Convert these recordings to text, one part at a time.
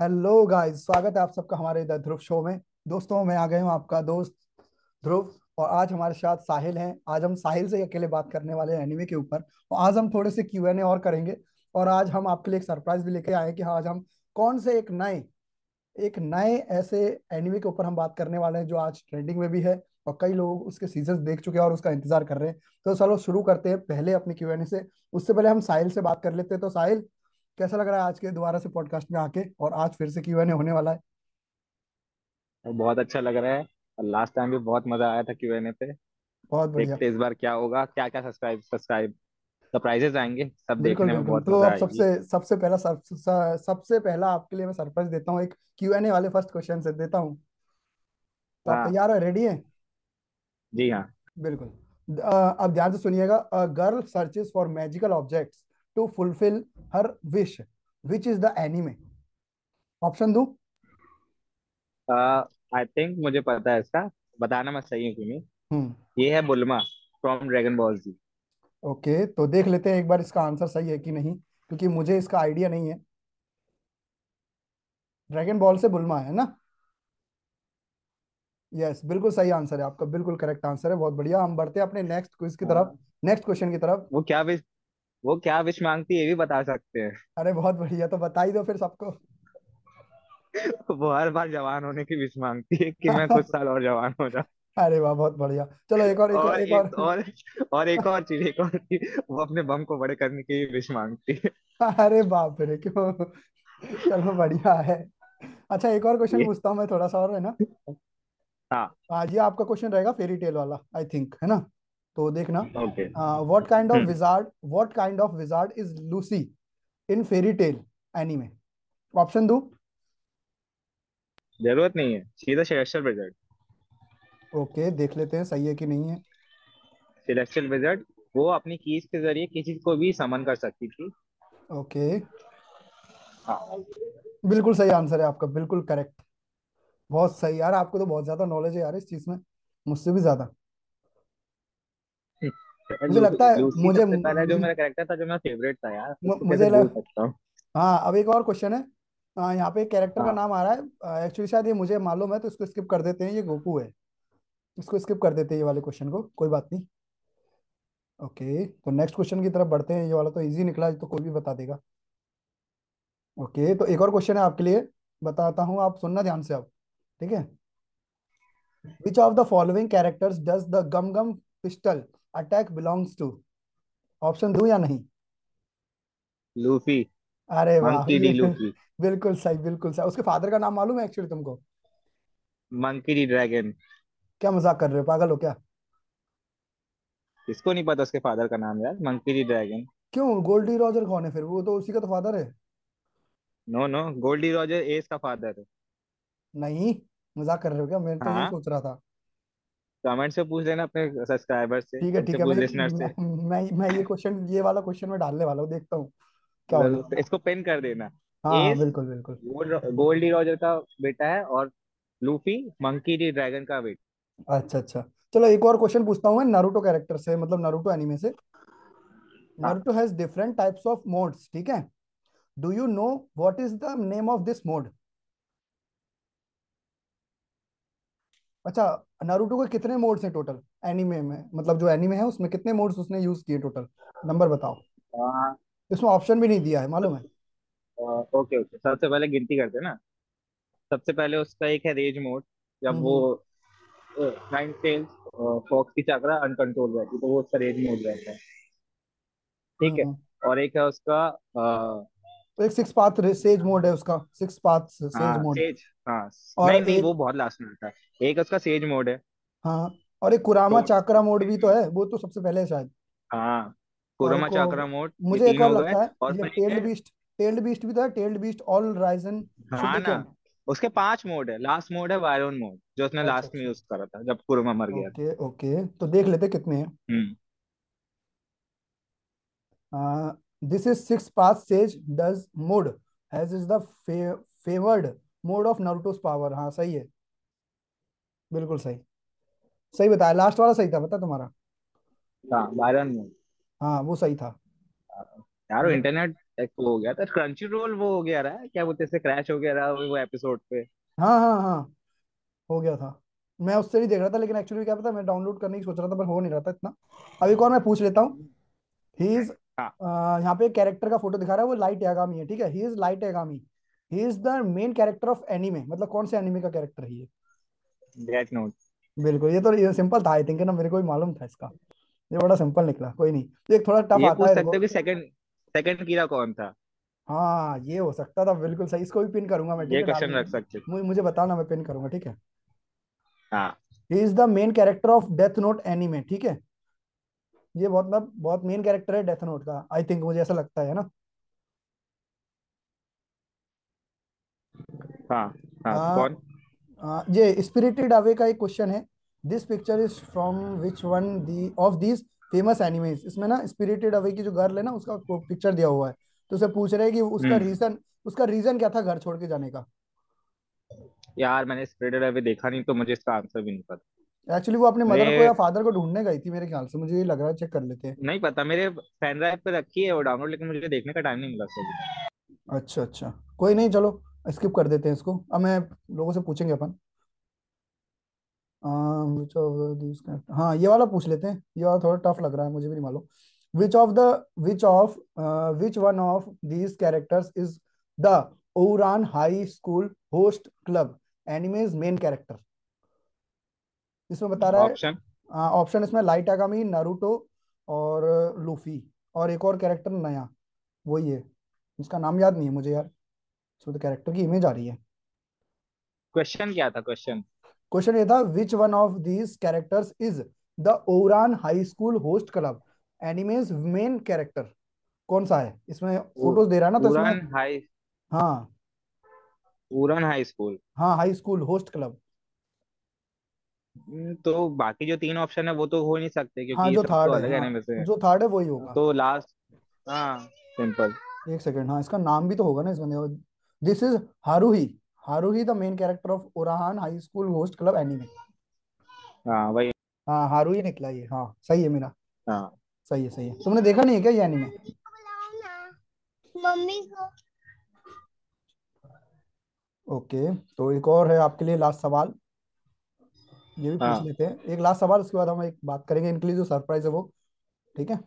Hello guys, स्वागत है आप सबका हमारे द ध्रुव शो में। दोस्तों, मैं आ गया हूँ आपका दोस्त ध्रुव और आज हमारे साथ साहिल हैं। आज हम साहिल से अकेले बात करने वाले हैं एनिमे के ऊपर और आज हम थोड़े से क्यू एन ए और करेंगे और आज हम आपके लिए एक सरप्राइज़ भी लेके आए कि हाँ आज हम कौन से एक नए एक नए ऐसे एनिमे के ऊपर हम बात करने वाले हैं जो आज ट्रेंडिंग में भी है और कई लोग उसके सीज़न देख चुके हैं और उसका इंतज़ार कर रहे हैं। तो चलो शुरू करते हैं पहले अपने क्यू एन ए से। उससे पहले हम साहिल से बात कर लेते हैं। तो साहिल कैसा लग रहा है आज के दोबारा से पॉडकास्ट में आके? और आज फिर से क्यू एन ए होने वाला है। बहुत अच्छा लग रहा है। और लास्ट टाइम भी बहुत मज़ा आया था क्यूएनए पे। बहुत बढ़िया। देखते इस बार क्या होगा क्या क्या सब्सक्राइब सब्सक्राइब सरप्राइजेस आएँगे सब देखने में बहुत तो अब सबसे सबसे पहला सब, स- सबसे पहला आपके लिए मैं सरप्राइज़ देता हूँ। एक क्यू एन ए वाले फ़र्स्ट क्वेश्चन से देता हूँ। तो आप हाँ। तैयार है? रेडी है? जी हाँ। बिल्कुल। अब ध्यान से सुनिएगा। Girl searches for magical objects to fulfil her wish which is the anime option दूँ. आई थिंक मुझे पता है इसका। बताना मैं सही हूँ कि नहीं? हम्म। ये है Bulma from Dragon Ball Z okay तो देख लेते हैं एक बार इसका आंसर सही है कि नहीं क्योंकि मुझे इसका आइडिया नहीं है। ड्रैगन बॉल से बुलमा है ना? यस yes, बिल्कुल सही आंसर है आपका बिल्कुल करेक्ट आंसर है बहुत बढ़िया। हम बढ़ते हैं अपने नेक्स्ट क्विज की तरफ़ हाँ। नेक्स्ट क्वेश्चन की तरफ़। वो क्या विश वो क्या विश मांगती है ये भी बता सकते हैं। अरे बहुत बढ़िया तो बता ही दो फिर सबको। वो हर बार जवान होने की विश मांगती है कि मैं कुछ साल और जवान हो जाऊँ। अरे वाह बहुत बढ़िया। चलो एक और एक और एक और। एक और और एक और चीज़ एक और चीज़ वो अपने बम को बड़े करने की विश मांगती है। अरे बाप रे क्यों? चलो बढ़िया है। अच्छा एक और क्वेश्चन पूछता हूँ मैं थोड़ा सा और है ना? हाँ। आज ये आपका क्वेश्चन रहेगा फेरी टेल वाला आई थिंक है ना? तो देखना what kind of wizard what kind of wizard is Lucy in Fairy Tail anime option दो। ज़रूरत नहीं है। सीधा सेलेस्टियल विजार्ड ओके देख लेते हैं सही है कि नहीं है। सेलेस्टियल विजार्ड वो अपनी कीज के ज़रिए किसी को भी समन कर सकती थी। ओके हाँ। बिल्कुल सही आंसर है आपका बिल्कुल करेक्ट बहुत सही यार आपको तो बहुत ज़्यादा नॉलेज है यार इस चीज़ में मुझसे भी ज़्यादा। मुझे लगता है मुझे पहला जो मेरा कैरेक्टर था जो मेरा फेवरेट था यार मुझे लग, हूँ। हाँ अब एक और क्वेश्चन है। आ, यहाँ पे कैरेक्टर का हाँ। नाम आ रहा है। एक्चुअली शायद ये मुझे मालूम है तो इसको स्किप कर देते हैं। ये गोकू है। इसको स्किप कर देते हैं ये वाले क्वेश्चन को। कोई बात नहीं। ओके तो नेक्स्ट क्वेश्चन की तरफ़ बढ़ते हैं। ये वाला तो इजी निकला तो कोई भी बता देगा। ओके तो एक और क्वेश्चन है आपके लिए। बताता हूँ आप सुनना ध्यान से आप ठीक है? Which of the following characters does the gum gum pistol attack belongs to option दूँ या नहीं? लूफी अरे वाह। बिल्कुल सही बिल्कुल सही। उसके फादर का नाम मालूम है एक्चुअली तुमको? मंकी डी ड्रैगन क्या मज़ाक कर रहे हो? पागल हो क्या? किसको नहीं पता उसके फादर का नाम यार। मंकी डी ड्रैगन क्यों? गोल्डी रॉजर कौन है फिर? वो तो उसी का तो फादर है। No no Gol D Roger Ace का फादर है। नहीं? मज़ाक कर रहे हो क्या? मैं तो हाँ। सोच रहा था। कमेंट से पूछ लेना अपने सब्सक्राइबर से ठीक है ठीक है मैं लिसनर से मैं, मैं ये क्वेश्चन ये वाला क्वेश्चन में डालने वाला हूँ देखता हूँ क्या होगा इसको पिन कर देना। हाँ। बिल्कुल बिल्कुल। गोल्डी रॉजर का बेटा है और लूफी मंकी डी ड्रैगन का बेटा। अच्छा अच्छा। चलो एक और क्वेश्चन पूछता हूँ मैं नारुतो कैरेक्टर से मतलब नारुतो एनिमे से। Naruto has different types of modes ठीक है? Do you know what is the name of this mode अच्छा नारुतो के कितने मोड्स हैं टोटल एनीमे में मतलब जो एनीमे है उसमें कितने मोड्स उसने यूज़ किए टोटल नंबर बताओ। हाँ, इसमें ऑप्शन भी नहीं दिया है मालूम है? ओके ओके सबसे पहले गिनती करते हैं ना। सबसे पहले उसका एक है रेज मोड जब वो हम्म। नाइन टेल्स फॉक्स की चक्रा अनकंट्रोल रहती है तो वो उसका रेज मोड रहता है। ठीक है? हम्म और एक है उसका एक सिक्स पाथ सेज मोड है उसका। सिक्स पाथ सेज हाँ मोड सेज हाँ। और नहीं नहीं एक वो बहुत लास्ट में आता है। एक उसका सेज मोड है। हाँ और एक कुरामा तो चाकरा मोड भी तो है वो तो सबसे पहले है शायद। हाँ कुरोमा चाक्रा मोड मुझे एक और लगता है और टेल्ड बीस्ट टेल्ड बीस्ट भी तो है टेल्ड बीस्ट ऑल राइजन हाँ ना। उसके पाँच मोड है। लास्ट मोड है वायरन मोड जो उसने अच्छा लास्ट में अच्छा। यूज़ करा था जब कुरोमा मर गया ओके ओके। तो देख लेते कितने हैं। This is six path sage does mode has is the favoured mode of Naruto's power हाँ सही है। बिल्कुल सही। सही बताया। लास्ट वाला सही था बता तुम्हारा? हाँ हाँ वो सही था। यार इंटरनेट हो गया था क्रंची रोल वो हो गया रहा क्या बोलते हैं क्रैश हो गया रहा वो एपिसोड पे? हाँ हाँ हाँ। हो गया था। मैं उससे नहीं देख रहा था लेकिन एक्चुअली क्या पता मैं डाउनलोड करने की सोच रहा था पर हो नहीं रहा था इतना। एक और मैं पूछ लेता हूँ। ही इज़ हाँ यहाँ पे कैरेक्टर का फ़ोटो दिखा रहा है वो लाइट यागामी है ठीक है? He is Light Yagami he is the main character of anime मतलब कौन से एनीमे का कैरेक्टर है ये? डेथ नोट बिल्कुल ये तो ये सिंपल था आई थिंक ना? मेरे को भी मालूम था इसका। ये बड़ा सिंपल निकला कोई नहीं। ये थोड़ा टफ आता है सकते कि सेकंड सेकंड कीड़ा कौन था? हाँ ये हो सकता था बिल्कुल सही। इसको भी पिन करूँगा मैं ठीक ये है? क्वेश्चन रख सकते हो। मुझे मुझे बताना मैं पिन करूँगा ठीक है? हाँ। He is the main character of Death Note anime ठीक है? ये बहुत मतलब बहुत मेन कैरेक्टर है डेथ नोट का आई थिंक मुझे ऐसा लगता है ना? हाँ हाँ आ, आ, ये स्पिरिटेड अवे का एक क्वेश्चन है। This picture is from which one the of these famous animes इसमें ना स्पिरिटेड अवे की जो गर्ल है ना उसका पिक्चर दिया हुआ है। तो उसे पूछ रहे हैं कि उसका हम्म। रीजन उसका रीजन क्या था घर छोड़ के जाने का? यार मैंने स्प्रेडर अभी देखा नहीं तो मुझे इसका आंसर भी नहीं पता। एक्चुअली वो अपने मदर को या फादर को ढूँढने गई थी मेरे ख्याल से। मुझे ये लग रहा है चेक कर लेते हैं। नहीं पता मेरे पेन ड्राइव पे रखी है वो डाउनलोड लेकिन मुझे देखने का टाइम नहीं मिला सर अच्छा अच्छा। कोई नहीं चलो स्किप कर देते हैं इसको। अब मैं लोगों से पूछेंगे अपन। विच ऑफ़ दिस हाँ ये वाला पूछ लेते हैं। ये वाला थोड़ा टफ लग रहा है मुझे भी नहीं मालूम। Which of the which of which one of these characters is the Ouran High School Host Club anime's main character इसमें बता रहा है ऑप्शन ऑप्शन इसमें लाइट आगामी नारुतो और लूफी और एक और कैरेक्टर नया वही है इसका नाम याद नहीं है मुझे यार। इसमें तो कैरेक्टर की इमेज आ रही है। क्वेश्चन क्या था? क्वेश्चन क्वेश्चन ये था which one of these characters is the Ouran High School Host Club anime's main character कौन सा है? इसमें फ़ोटोज़ दे रहा है ना तो इसमें हाई हाँ। उड़ान हाई स्कूल हाँ हाई स्कूल होस्ट क्लब तो बाकी जो तीन ऑप्शन है वो तो हो नहीं सकते हाँ क्योंकि ये जो सब तो थर्ड है अलग हाँ एनिमे से। जो थर्ड है वही होगा। तो लास्ट हाँ सिंपल एक सेकंड हाँ इसका नाम भी तो होगा ना इस इसमें this is Haruhi Haruhi the main character of Ouran High School Host Club anime हाँ वही। हाँ हारूही निकला ये हाँ सही है मेरा। हाँ। सही है सही है। तुमने देखा नहीं है क्या ये एनिमे मम्मी को। ओके तो एक और है आपके लिए लास्ट सवाल। ये भी पूछ हाँ। लेते हैं। एक लास्ट सवाल उसके बाद हम एक बात करेंगे इनके लिए जो सरप्राइज़ है वो। ठीक है?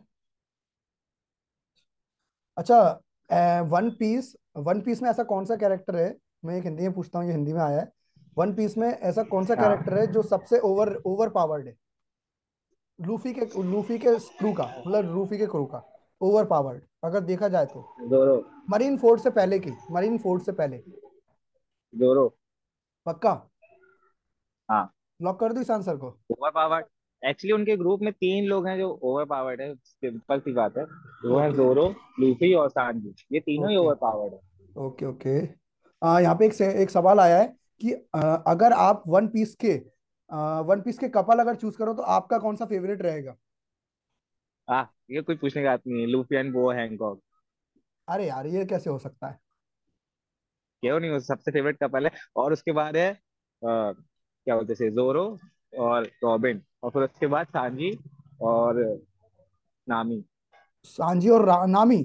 अच्छा वन पीस वन पीस में ऐसा कौन सा कैरेक्टर है? मैं एक हिंदी में पूछता हूँ ये हिंदी में आया है। वन पीस में ऐसा कौन सा हाँ। कैरेक्टर है जो सबसे ओवर ओवर पावर्ड है? लूफी के लूफी के क्रू का मतलब लूफी के क्रू का ओवर पावर्ड अगर देखा जाए तो। जोरो मरीन फोर्ट से पहले की मरीन फोर्ट से पहले। जोरो पक्का? हाँ। लॉक कर दो इस आंसर को? ओवर पावर्ड एक्चुअली उनके ग्रुप में तीन लोग हैं जो ओवर पावर्ड है। सिंपल सी बात है। वो है जोरो लूफी और सांजी ये तीनों ही ओवर पावर्ड है। ओके ओके आ, यहाँ पे एक से, एक सवाल आया है कि आ, अगर आप वन पीस के आ, वन पीस के कपल अगर चूज़ करो तो आपका कौन सा फेवरेट रहेगा? हाँ ये कोई पूछने का बात नहीं है। लूफी एंड बो हैंकॉक अरे यार ये कैसे हो सकता है? क्यों नहीं वो सबसे फेवरेट कपल है। और उसके बाद है क्या बोलते हैं जोरो और रॉबिन और फिर उसके बाद सांजी और नामी सांजी और नामी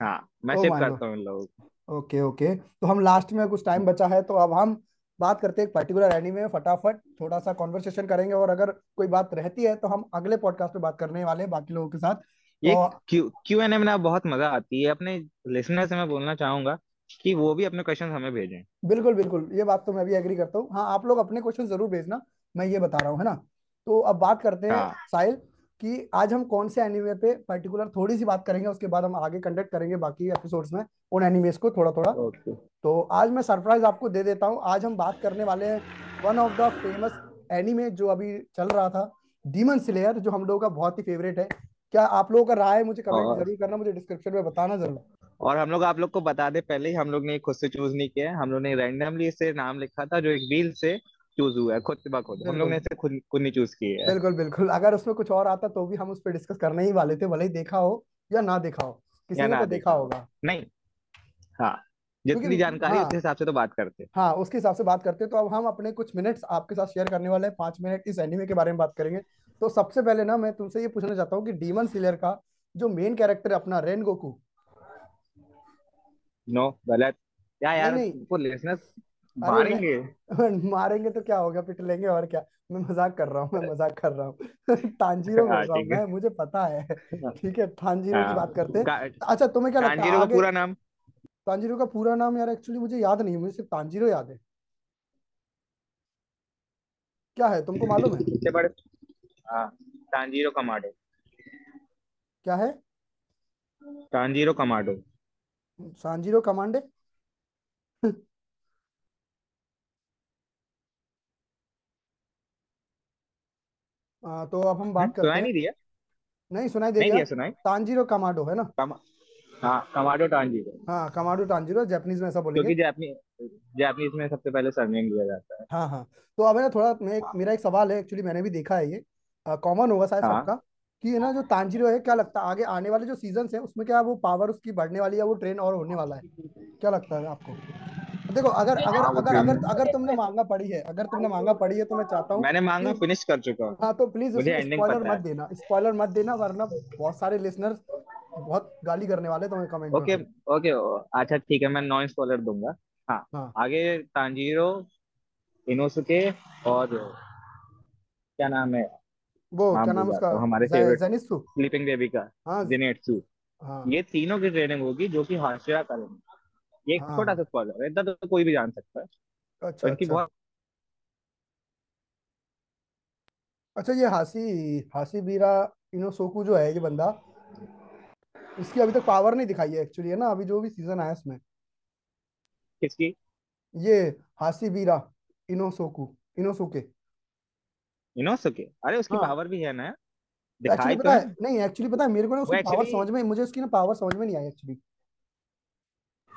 हाँ मैं ओ माय करता हूँ इन लोगों को। ओके ओके तो हम लास्ट में कुछ टाइम बचा है तो अब हम बात करते हैं एक पर्टिकुलर एनीमे में फटाफट थोड़ा सा कॉन्वर्सेशन करेंगे और अगर कोई बात रहती है तो हम अगले पॉडकास्ट में बात करने वाले हैं बाकी लोगों के साथ। ये क्यू क्यू एन ए में ना बहुत मज़ा आती है। अपने लिसनर से मैं बोलना चाहूँगा कि वो भी अपने क्वेश्चन हमें भेजें। बिल्कुल बिल्कुल। ये बात तो मैं भी एग्री करता हूँ। हाँ आप लोग अपने क्वेश्चन ज़रूर भेजना। मैं ये बता रहा हूँ है ना? तो अब बात करते हैं हाँ। साहिल कि आज हम कौन से एनिमे पे पर्टिकुलर थोड़ी सी बात करेंगे उसके बाद हम आगे कंडक्ट करेंगे बाकी एपिसोड्स में उन एनिमेस को थोड़ा थोड़ा ओके तो आज मैं सरप्राइज़ आपको दे देता हूँ। आज हम बात करने वाले हैं one of the famous anime जो अभी चल रहा था डीमन स्लेयर जो हम लोगों का बहुत ही फेवरेट है। क्या आप लोगों का राय मुझे कमेंट और ज़रूर करना मुझे डिस्क्रिप्शन में बताना ज़रूर। और हम लोग आप लोग को बता दे पहले ही हम लोग ने खुद से चूज़ नहीं किया है। हम लोग ने रैंडमली इसे नाम लिखा था जो एक व्हील से चूज़ हुआ है खुद से खुद हम लोग ने इसे खुद खुद नहीं चूज़ किया है। बिल्कुल बिल्कुल। अगर उसमें कुछ और आता तो भी हम उस पर डिस्कस करने ही वाले थे भले ही देखा हो या ना देखा हो। किसी ने तो देखा होगा। नहीं। हाँ। जितनी जानकारी हाँ उस हिसाब से तो बात करते हैं। हाँ उसके हिसाब से बात करते हैं तो अब हम अपने कुछ मिनट्स आपके साथ शेयर करने वाले हैं। पाँच मिनट इस एनिमे के बारे में बात करेंगे। तो सबसे पहले ना मैं तुमसे ये पूछना चाहता हूँ कि डीमन स्लेयर का जो मेन कैरेक्टर है अपना रेन गोकू नो गलत। क्या यार वो लिसनर्स मारेंगे। मारेंगे तो क्या होगा पिट लेंगे और क्या। मैं मज़ाक कर रहा हूँ मैं मज़ाक कर रहा हूँ। तांजीरो बोल हाँ रहा हूँ। मुझे पता है। ठीक है तांजीरो की हाँ बात करते हैं। अच्छा तुम्हें क्या लगता है पूरा नाम? तांजीरो का पूरा नाम यार एक्चुअली मुझे याद नहीं है मुझे सिर्फ़ तांजीरो याद है। क्या है तुमको मालूम है? बड़े हाँ तांजीरो कमाडो। क्या है? तांजीरो कमाडो। सांजीरो कमांडे? आ, तो अब हम बात करते हैं। नहीं दिया? नहीं सुनाई दे नहीं दिया सुनाई? तांजीरो कमाडो है ना? कमा हाँ कमाडो तांजीरो हाँ कमाडो जापानीज में ऐसा बोलेंगे। क्योंकि जापानी जापानीज में सबसे पहले सरनेम लिया जाता है। हाँ हाँ। तो अब ना थोड़ा मैं एक, हाँ। मेरा एक सवाल है एक्चुअली मैंने भी देखा है ये। कॉमन होगा शायद हाँ। सबका कि है ना जो तांजीरो है क्या लगता है आगे आने वाले जो सीज़न है उसमें क्या वो पावर उसकी बढ़ने वाली है वो ट्रेन और होने वाला है? क्या लगता है आपको? देखो अगर अगर हाँ अगर अगर अगर तुमने मांगा पड़ी है अगर तुमने मांगा पड़ी है तो मैं चाहता हूँ मैंने मांगा फिनिश कर चुका हूँ। हाँ तो प्लीज़ स्पॉइलर मत देना स्पॉइलर मत देना वरना बहुत सारे लिसनर्स बहुत गाली करने वाले तुम्हें कमेंट ओके ओके अच्छा ठीक है मैं नॉन स्पॉइलर दूँगा। हाँ हाँ। आगे तांजीरो इनोसुके और क्या नाम है? वो क्या नाम भूल नाम उसका हूँ हमारे फेवरेट जेनित्सु स्लीपिंग बेबी का हाँ। जेनेट्सु हाँ। ये तीनों की ट्रेनिंग होगी जो कि हाशिरा करेंगे ये एक छोटा हाँ सा स्पॉइलर है इतना तो कोई भी जान सकता है। अच्छा इनकी अच्छा। बहुत अच्छा ये हासी हासी बीरा इनोसोकू जो है ये बंदा इसकी अभी तक पावर नहीं दिखाई है एक्चुअली है ना? अभी जो भी सीज़न आया इसमें किसकी? ये हासी बीरा इनोसोकू इनोसुके। इनोसुके? अरे उसकी हाँ। पावर भी है ना? दिखाई तो पता है। नहीं एक्चुअली पता है मेरे को ना उसकी पावर समझ में मुझे उसकी ना पावर समझ में नहीं आई एक्चुअली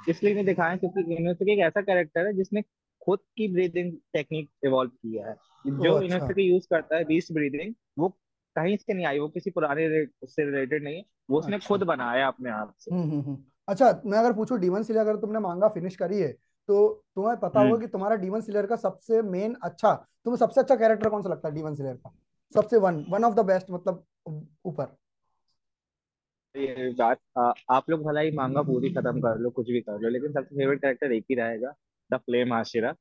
इसलिए नहीं दिखाया क्योंकि इनोसुके एक ऐसा कैरेक्टर है जिसने खुद की ब्रीदिंग टेक्निक इवॉल्व किया है। जो अच्छा। इनोसुके यूज़ करता है बीस्ट ब्रीदिंग वो कहीं से नहीं आई वो किसी पुराने उससे रिलेटेड नहीं है। वो उसने अच्छा। खुद बनाया अपने आप से। हम्म हम्म हम्म। अच्छा मैं अगर पूछूँ डीमन स्लेयर अगर तुमने मांगा फिनिश करी है तो तुम्हें पता होगा कि तुम्हारा डीमन स्लेयर का सबसे मेन अच्छा तुम्हें सबसे अच्छा कैरेक्टर कौन सा लगता है डीमन स्लेयर का? सबसे one one of the best मतलब ऊपर। ये बात आप लोग भला ही मांगा पूरी खत्म कर लो कुछ भी कर लो लेकिन सबसे फेवरेट कैरेक्टर एक ही रहेगा the flame Hashira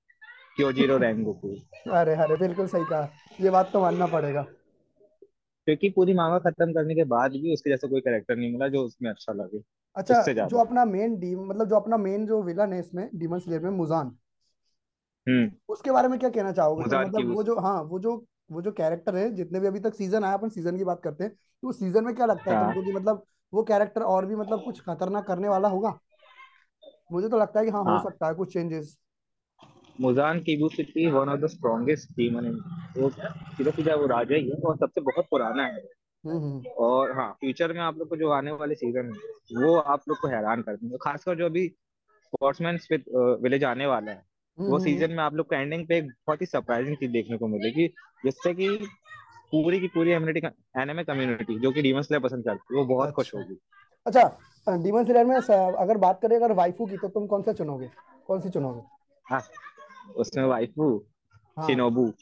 Kyojuro Rengoku अरे अरे बिल्कुल सही कहा। ये बात तो मानना पड़ेगा। क्योंकि पूरी मांगा खत्म करने के बाद भी उसके जैसा कोई कैरेक्टर नहीं मिला जो उसमें अच्छा लगे अच्छा जो अपना मेन डी मतलब जो अपना मेन जो विलन है इसमें डीमन स्लेयर में मुजान हम्म। उसके बारे में क्या कहना चाहोगे? की मतलब वो जो हाँ वो जो वो जो कैरेक्टर है जितने भी अभी तक सीज़न आया अपन सीज़न की बात करते हैं तो सीज़न में क्या लगता है तुमको हाँ कि मतलब वो कैरेक्टर और भी मतलब कुछ खतरनाक करने वाला होगा? मुझे तो लगता है कि हाँ हो हाँ। सकता है कुछ changes Muzan Kibutsuji one of the strongest demon in वो सीधा सीधा वो राजा ही है और सबसे बहुत पुराना है हम्म हम्म। और हाँ फ्यूचर में आप लोग को जो आने वाले सीज़न है वो आप लोग को हैरान कर देंगे। खासकर जो अभी स्पोर्ट्समैन विलेज आने वाला है हम्म वो सीज़न में आप लोग को एंडिंग पे एक बहुत ही सरप्राइजिंग चीज़ देखने को मिलेगी जिससे कि पूरी की पूरी एनिमेटिक एनिमे कम्युनिटी जो कि डीमन स्लेयर पसंद करती है वो बहुत खुश अच्छा। होगी। अच्छा डीमन स्लेयर में अगर बात करें अगर वाइफू की तो तुम कौन सा चुनोगे? कौन सी चुनोगे? हाँ। उसमें वाइफू हाँ। शिनोबू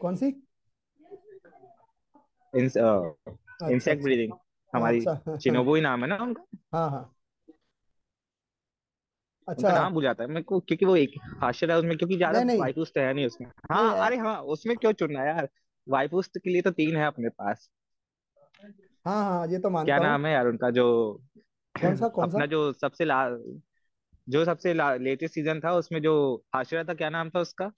कौन सी? अच्छा इंसेक्ट अच्छा। ब्रीदिंग हमारी अच्छा शिनोबू ही नाम है ना उनका? हाँ हाँ। अच्छा। नाम भूल जाता है मेरे को क्योंकि वो एक हाशिर है उसमें क्योंकि ज़्यादा वाइफूस तो है नहीं उसमें। हाँ अरे हाँ उसमें क्यों चुनना यार? वाइफूस के लिए तो तीन है अपने पास। हाँ हाँ ये तो क्या मानता हूँ। नाम है यार उनका जो कौन सा कौन सा? अपना जो सबसे ला जो सबसे लेटेस्ट सीज़न था उसमें जो हाशिरा था क्या नाम था उसका?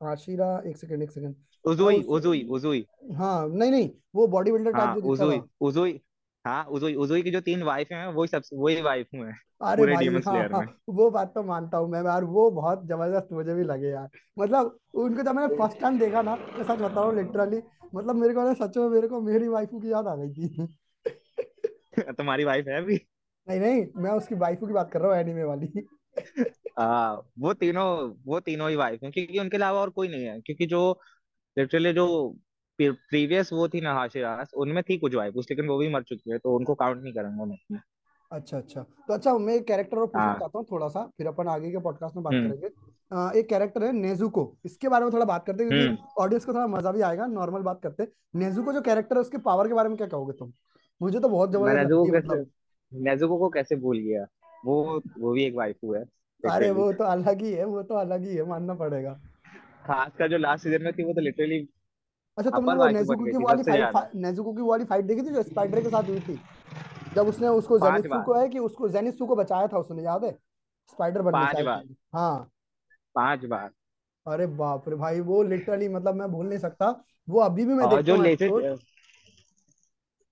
आशिरा एक सेकंड एक सेकंड हाँ उजुई उजुई उजुई। हाँ नहीं नहीं वो बॉडी बिल्डर टाइप हाँ जो उजुई उजुई हाँ उजुई उजुई की जो तीन वाइफ हैं वही सब वही वाइफ हैं अरे पूरे भाई डीमन हाँ स्लेयर हाँ में वो बात तो मानता हूँ मैं यार वो बहुत ज़बरदस्त मुझे भी लगे यार। मतलब उनको जब मैंने फ़र्स्ट टाइम देखा ना मैं सच बता रहा हूँ लिटरली मतलब मेरे को सच में मेरे को मेरी वाइफू की याद आ गई थी। तुम्हारी वाइफ है अभी? नहीं नहीं मैं उसकी वाइफू की बात कर रहा हूँ एनीमे वाली। आ, वो तीनों वो तीनों ही वाइफ हैं क्योंकि उनके अलावा और कोई नहीं है क्योंकि जो लिटरली जो प्रीवियस वो थी ना हाशिरास उनमें थी कुछ वाइफ लेकिन वो भी मर चुकी है तो उनको काउंट नहीं करेंगे मैं अच्छा अच्छा। तो अच्छा मैं एक कैरेक्टर और पूछना हाँ। चाहता हूँ थोड़ा सा फिर अपन आगे के पॉडकास्ट में बात हम्म। करेंगे। अ, एक कैरेक्टर है नेजुको इसके बारे में थोड़ा बात करते हैं हम्म। क्योंकि ऑडियंस को थोड़ा मज़ा भी आएगा नॉर्मल बात करते हैं। नेजुको जो कैरेक्टर है उसके पावर के बारे में क्या कहोगे तुम? मुझे तो बहुत ज़बरदस्त नेजुको है को कैसे भूल गया? वो वो भी एक वाइफू है अरे वो तो अलग ही है वो तो अलग ही है मानना पड़ेगा। खासकर जो लास्ट सीज़न में थी वो तो लिटरली अच्छा तुमने वो नेजुको की वाली फाइट नेजुको की वाली फाइट देखी थी जो स्पाइडर के साथ हुई थी? जब उसने उसको बार। को है कि उसको जेनित्सु को बचाया था उसने याद है? स्पाइडर बनने से बार। हाँ। पाँच बार। अरे बाप रे भाई वो लिटरली मतलब मैं भूल नहीं सकता। वो अभी भी मैं देखता हूँ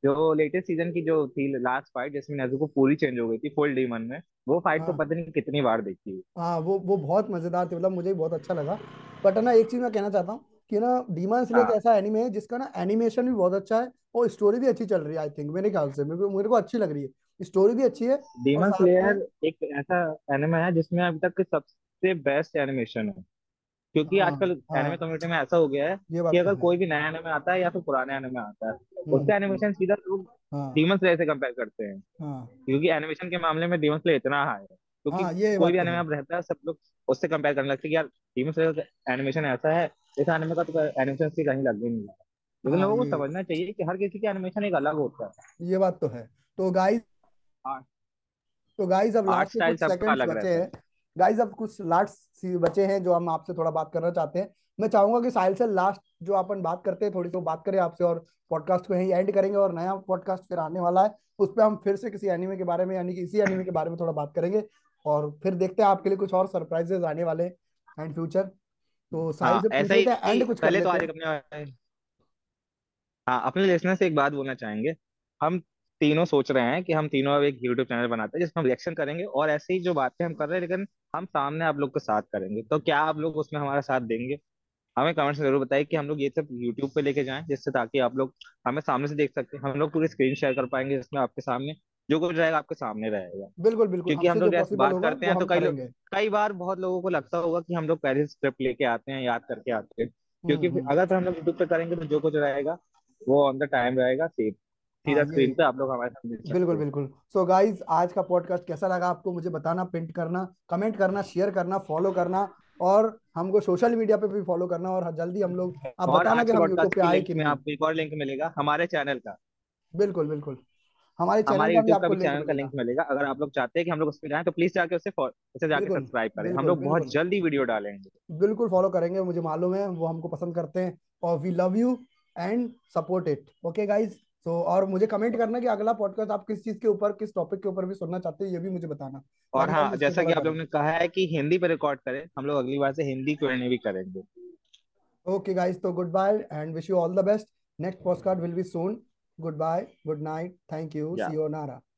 जो लेटेस्ट सीज़न की जो थी लास्ट फाइट जिसमें नेजुको पूरी चेंज हो गई थी फुल डीमन में वो फाइट तो हाँ। पता नहीं कितनी बार देखी है हाँ वो वो बहुत मज़ेदार थी मतलब मुझे भी बहुत अच्छा लगा। बट ना एक चीज़ मैं कहना चाहता हूँ कि ना डीमन स्लेयर एक हाँ। ऐसा एनिमे है जिसका ना एनिमेशन भी बहुत अच्छा है और स्टोरी भी अच्छी चल रही है आई थिंक मेरे ख्याल से। मेरे को मेरे को अच्छी लग रही है। स्टोरी भी अच्छी है डीमन स्लेयर एक ऐसा एनिमे है जिसमें अभी तक सबसे बेस्ट एनिमेशन है। क्योंकि हाँ आजकल एनिमे हाँ कम्युनिटी में ऐसा हो गया है ये कि बात तो अगर है। कोई भी नया एनिमे आता है या फिर पुराने एनिमे आता है हम्म उसका हम्म, हम्म, एनिमेशन सीधा लोग हाँ। डीमन स्लेयर से कंपेयर करते हैं। हाँ। क्योंकि एनिमेशन के मामले में डीमन स्लेयर इतना हाई है क्योंकि हाँ कोई भी तो एनिमे है। अब रहता है सब लोग उससे कंपेयर करने लगते हैं कि यार डीमन स्लेयर एनिमेशन ऐसा है इस एनिमे का तो एनिमेशन से कहीं लग ही नहीं रहा। लेकिन हाँ लोगों को समझना चाहिए कि हर किसी का एनिमेशन एक अलग होता है। ये बात तो है। तो गाइस तो गाइस अब लास्ट के कुछ सेकंड्स बचे हैं। गाइस अब कुछ लास्ट बचे हैं जो हम आपसे थोड़ा बात करना चाहते हैं। मैं चाहूँगा कि साहिल से लास्ट जो अपन बात करते हैं थोड़ी सी बात करें आपसे और पॉडकास्ट को यहीं एंड करेंगे और नया पॉडकास्ट फिर आने वाला है। उस पर हम फिर से किसी एनिमे के बारे में यानी कि इसी एनिमे के बारे में थोड़ा बात करेंगे और फिर देखते हैं आपके लिए कुछ और सरप्राइजेस आने वाले हैं एंड फ्यूचर तो साहिल से पूछ लेते हैं एंड कुछ पहले तो आज अपने हाँ अपने लिसनर से एक बात बोलना चाहेंगे। हम तीनों सोच रहे हैं कि हम तीनों अब एक यूट्यूब चैनल बनाते हैं जिसमें हम रिएक्शन करेंगे और ऐसे ही जो बातें हम कर रहे हैं लेकिन हम सामने आप लोग के साथ करेंगे। तो क्या आप लोग उसमें हमारा साथ देंगे? हमें कमेंट से ज़रूर बताइए कि हम लोग ये सब यूट्यूब पे लेके जाएँ जिससे ताकि आप लोग हमें सामने से देख सकते हैं हम लोग पूरी स्क्रीन शेयर कर पाएँगे जिसमें आपके सामने जो कुछ रहेगा आपके सामने रहेगा। बिल्कुल बिल्कुल। क्योंकि हम लोग बात करते हैं तो कई लोग कई बार बहुत लोगों को लगता होगा कि हम लोग पहले स्क्रिप्ट लेके आते हैं याद करके आते हैं। हम्म क्योंकि हम्म। अगर हम लोग यूट्यूब पे करेंगे तो जो कुछ रहेगा वो ऑन द टाइम रहेगा सेफ़ सीधा स्क्रीन पे आप लोग हमारे सकते बिल्कुल हैं। बिल्कुल। सो गाइज़ आज का पॉडकास्ट कैसा लगा आपको? मुझे बताना पिंट करना कमेंट करना शेयर करना फॉलो करना और हमको सोशल मीडिया पे भी फॉलो करना और जल्दी हम लोग आप बताना कि हम यूट्यूब पे की आए कि में नहीं। आपको एक और लिंक मिलेगा हमारे चैनल का। बिल्कुल बिल्कुल। हमारे चैनल हमारे का भी आपको चैनल का लिंक मिलेगा। अगर आप लोग चाहते हैं कि हम लोग उस पर जाएँ तो प्लीज़ जाके उससे फॉ- उसे जाके बिल्कुल सब्सक्राइब करें। हम लोग बहुत जल्दी वीडियो डालेंगे। बिल्कुल फॉलो करेंगे मुझे मालूम है वो हमको पसंद करते हैं और we love you and support it okay guys so और मुझे कमेंट करना कि अगला पॉडकास्ट आप किस चीज़ के ऊपर किस टॉपिक के ऊपर भी सुनना चाहते हैं ये भी मुझे बताना। और हाँ जैसा कि आप लोगों ने कहा है कि हिंदी पे रिकॉर्ड करें हम लोग अगली बार से हिंदी क्यों भी करेंगे। ओके गाइस तो goodbye and wish you all the best next podcast will be soon goodbye good night thank you see you Nara.